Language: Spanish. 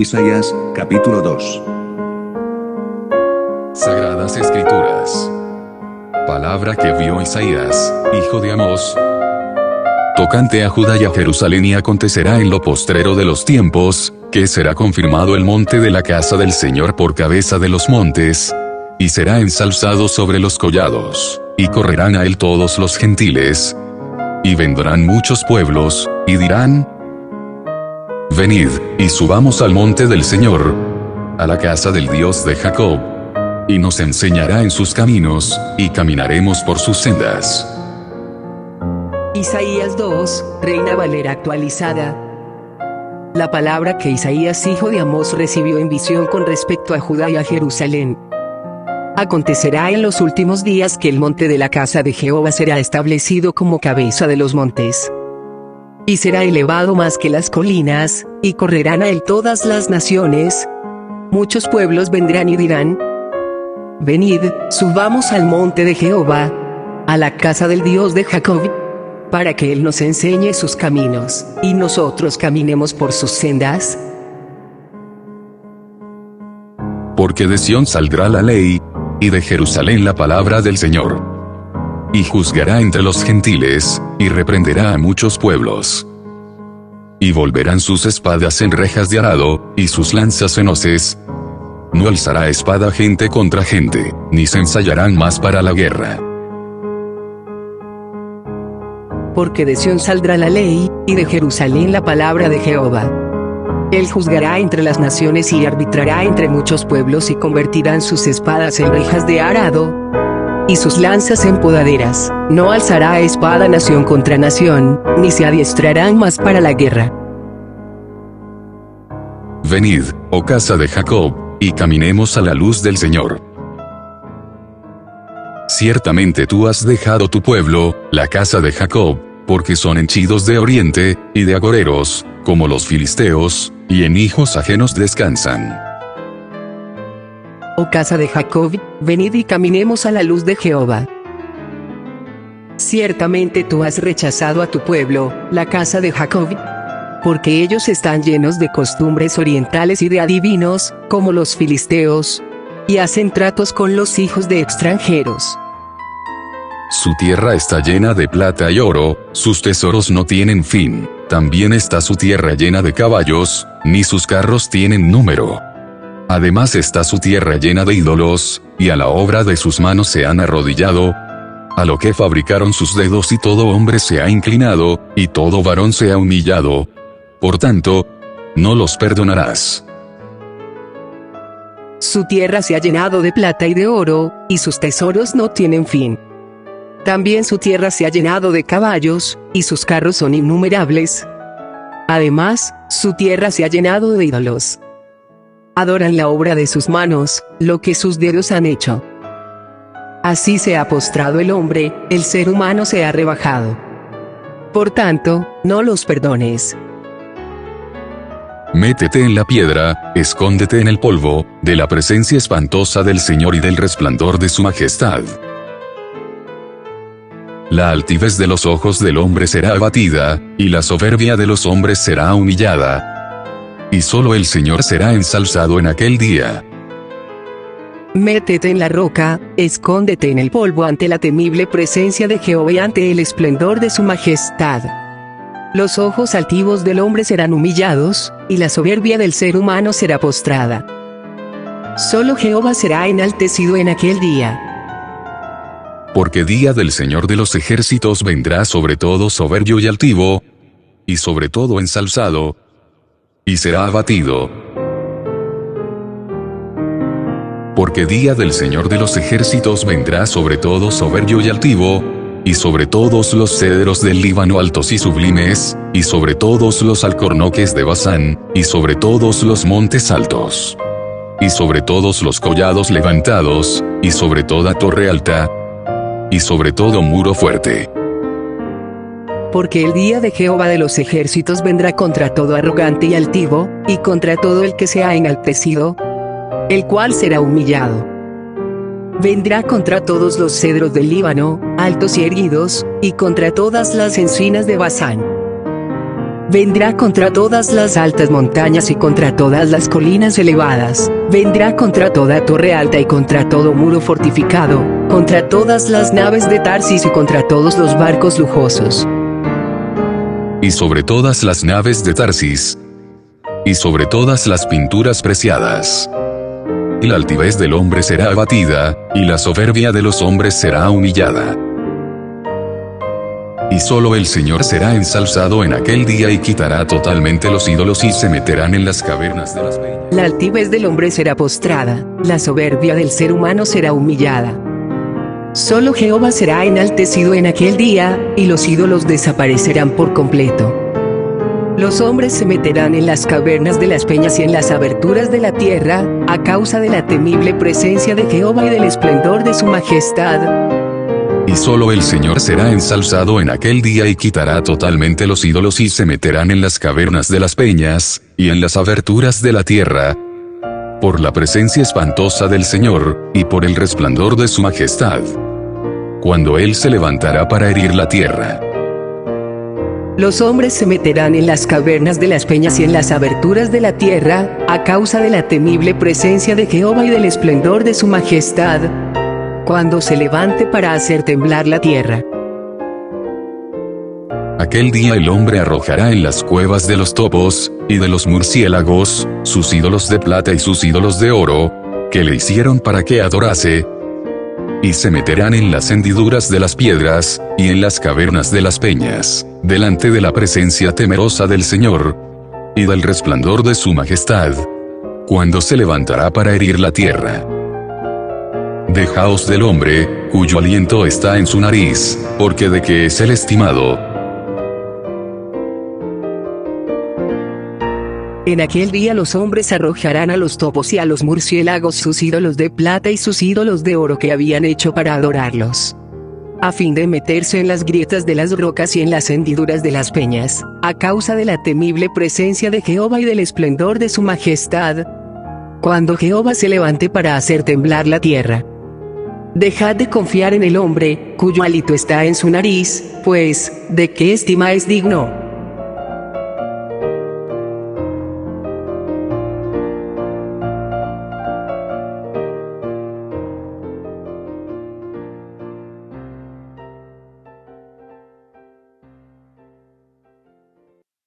Isaías, capítulo 2. Sagradas Escrituras. Palabra que vio Isaías, hijo de Amós. Tocante a Judá y a Jerusalén y acontecerá en lo postrero de los tiempos, que será confirmado el monte de la casa del Señor por cabeza de los montes, y será ensalzado sobre los collados, y correrán a él todos los gentiles, y vendrán muchos pueblos, y dirán, Venid, y subamos al monte del Señor, a la casa del Dios de Jacob, y nos enseñará en sus caminos, y caminaremos por sus sendas. Isaías 2, Reina Valera actualizada. La palabra que Isaías hijo de Amós recibió en visión con respecto a Judá y a Jerusalén. Acontecerá en los últimos días que el monte de la casa de Jehová será establecido como cabeza de los montes. Y será elevado más que las colinas, y correrán a él todas las naciones. Muchos pueblos vendrán y dirán, Venid, subamos al monte de Jehová, a la casa del Dios de Jacob, para que Él nos enseñe sus caminos, y nosotros caminemos por sus sendas. Porque de Sión saldrá la ley, y de Jerusalén la palabra del Señor. Y juzgará entre los gentiles, y reprenderá a muchos pueblos. Y volverán sus espadas en rejas de arado, y sus lanzas en hoces. No alzará espada gente contra gente, ni se ensayarán más para la guerra. Porque de Sión saldrá la ley, y de Jerusalén la palabra de Jehová. Él juzgará entre las naciones y arbitrará entre muchos pueblos y convertirán sus espadas en rejas de arado y sus lanzas en podaderas. No alzará espada nación contra nación, ni se adiestrarán más para la guerra. Venid, oh casa de Jacob, y caminemos a la luz del Señor. Ciertamente tú has dejado tu pueblo, la casa de Jacob, porque son henchidos de oriente, y de agoreros, como los filisteos, y en hijos ajenos descansan. Oh casa de Jacob, venid y caminemos a la luz de Jehová. Ciertamente tú has rechazado a tu pueblo, la casa de Jacob, porque ellos están llenos de costumbres orientales y de adivinos, como los filisteos, y hacen tratos con los hijos de extranjeros. Su tierra está llena de plata y oro, sus tesoros no tienen fin, también está su tierra llena de caballos, ni sus carros tienen número. Además está su tierra llena de ídolos, y a la obra de sus manos se han arrodillado, a lo que fabricaron sus dedos y todo hombre se ha inclinado, y todo varón se ha humillado. Por tanto, no los perdonarás. Su tierra se ha llenado de plata y de oro, y sus tesoros no tienen fin. También su tierra se ha llenado de caballos, y sus carros son innumerables. Además, su tierra se ha llenado de ídolos. Adoran la obra de sus manos, lo que sus dedos han hecho. Así se ha postrado el hombre, el ser humano se ha rebajado. Por tanto, no los perdones. Métete en la piedra, escóndete en el polvo, de la presencia espantosa del Señor y del resplandor de su majestad. La altivez de los ojos del hombre será abatida, y la soberbia de los hombres será humillada. Y solo el Señor será ensalzado en aquel día. Métete en la roca, escóndete en el polvo ante la temible presencia de Jehová y ante el esplendor de su majestad. Los ojos altivos del hombre serán humillados, y la soberbia del ser humano será postrada. Solo Jehová será enaltecido en aquel día. Porque día del Señor de los ejércitos vendrá sobre todo soberbio y altivo, y sobre todo ensalzado, y será abatido. Porque día del Señor de los ejércitos vendrá sobre todo soberbio y altivo, y sobre todos los cedros del Líbano altos y sublimes, y sobre todos los alcornoques de Basán, y sobre todos los montes altos, y sobre todos los collados levantados, y sobre toda torre alta, y sobre todo muro fuerte. Porque el día de Jehová de los ejércitos vendrá contra todo arrogante y altivo, y contra todo el que se ha enaltecido, el cual será humillado. Vendrá contra todos los cedros del Líbano, altos y erguidos, y contra todas las encinas de Basán. Vendrá contra todas las altas montañas y contra todas las colinas elevadas, vendrá contra toda torre alta y contra todo muro fortificado, contra todas las naves de Tarsis y contra todos los barcos lujosos. Y sobre todas las naves de Tarsis, y sobre todas las pinturas preciadas. Y la altivez del hombre será abatida, y la soberbia de los hombres será humillada y solo el Señor será ensalzado en aquel día y quitará totalmente los ídolos y se meterán en las cavernas de las peñas. La altivez del hombre será postrada, la soberbia del ser humano será humillada. Solo Jehová será enaltecido en aquel día, y los ídolos desaparecerán por completo. Los hombres se meterán en las cavernas de las peñas y en las aberturas de la tierra, a causa de la temible presencia de Jehová y del esplendor de su majestad, y solo el Señor será ensalzado en aquel día y quitará totalmente los ídolos y se meterán en las cavernas de las peñas, y en las aberturas de la tierra, por la presencia espantosa del Señor, y por el resplandor de su majestad. Cuando Él se levantará para herir la tierra. Los hombres se meterán en las cavernas de las peñas y en las aberturas de la tierra, a causa de la temible presencia de Jehová y del esplendor de su majestad, cuando se levante para hacer temblar la tierra. Aquel día el hombre arrojará en las cuevas de los topos, y de los murciélagos, sus ídolos de plata y sus ídolos de oro, que le hicieron para que adorase, y se meterán en las hendiduras de las piedras, y en las cavernas de las peñas, delante de la presencia temerosa del Señor, y del resplandor de su majestad, cuando se levantará para herir la tierra. Dejaos del hombre, cuyo aliento está en su nariz, porque de que es el estimado. En aquel día los hombres arrojarán a los topos y a los murciélagos sus ídolos de plata y sus ídolos de oro que habían hecho para adorarlos. A fin de meterse en las grietas de las rocas y en las hendiduras de las peñas, a causa de la temible presencia de Jehová y del esplendor de su majestad, cuando Jehová se levante para hacer temblar la tierra. Dejad de confiar en el hombre, cuyo alito está en su nariz, pues, ¿de qué estima es digno?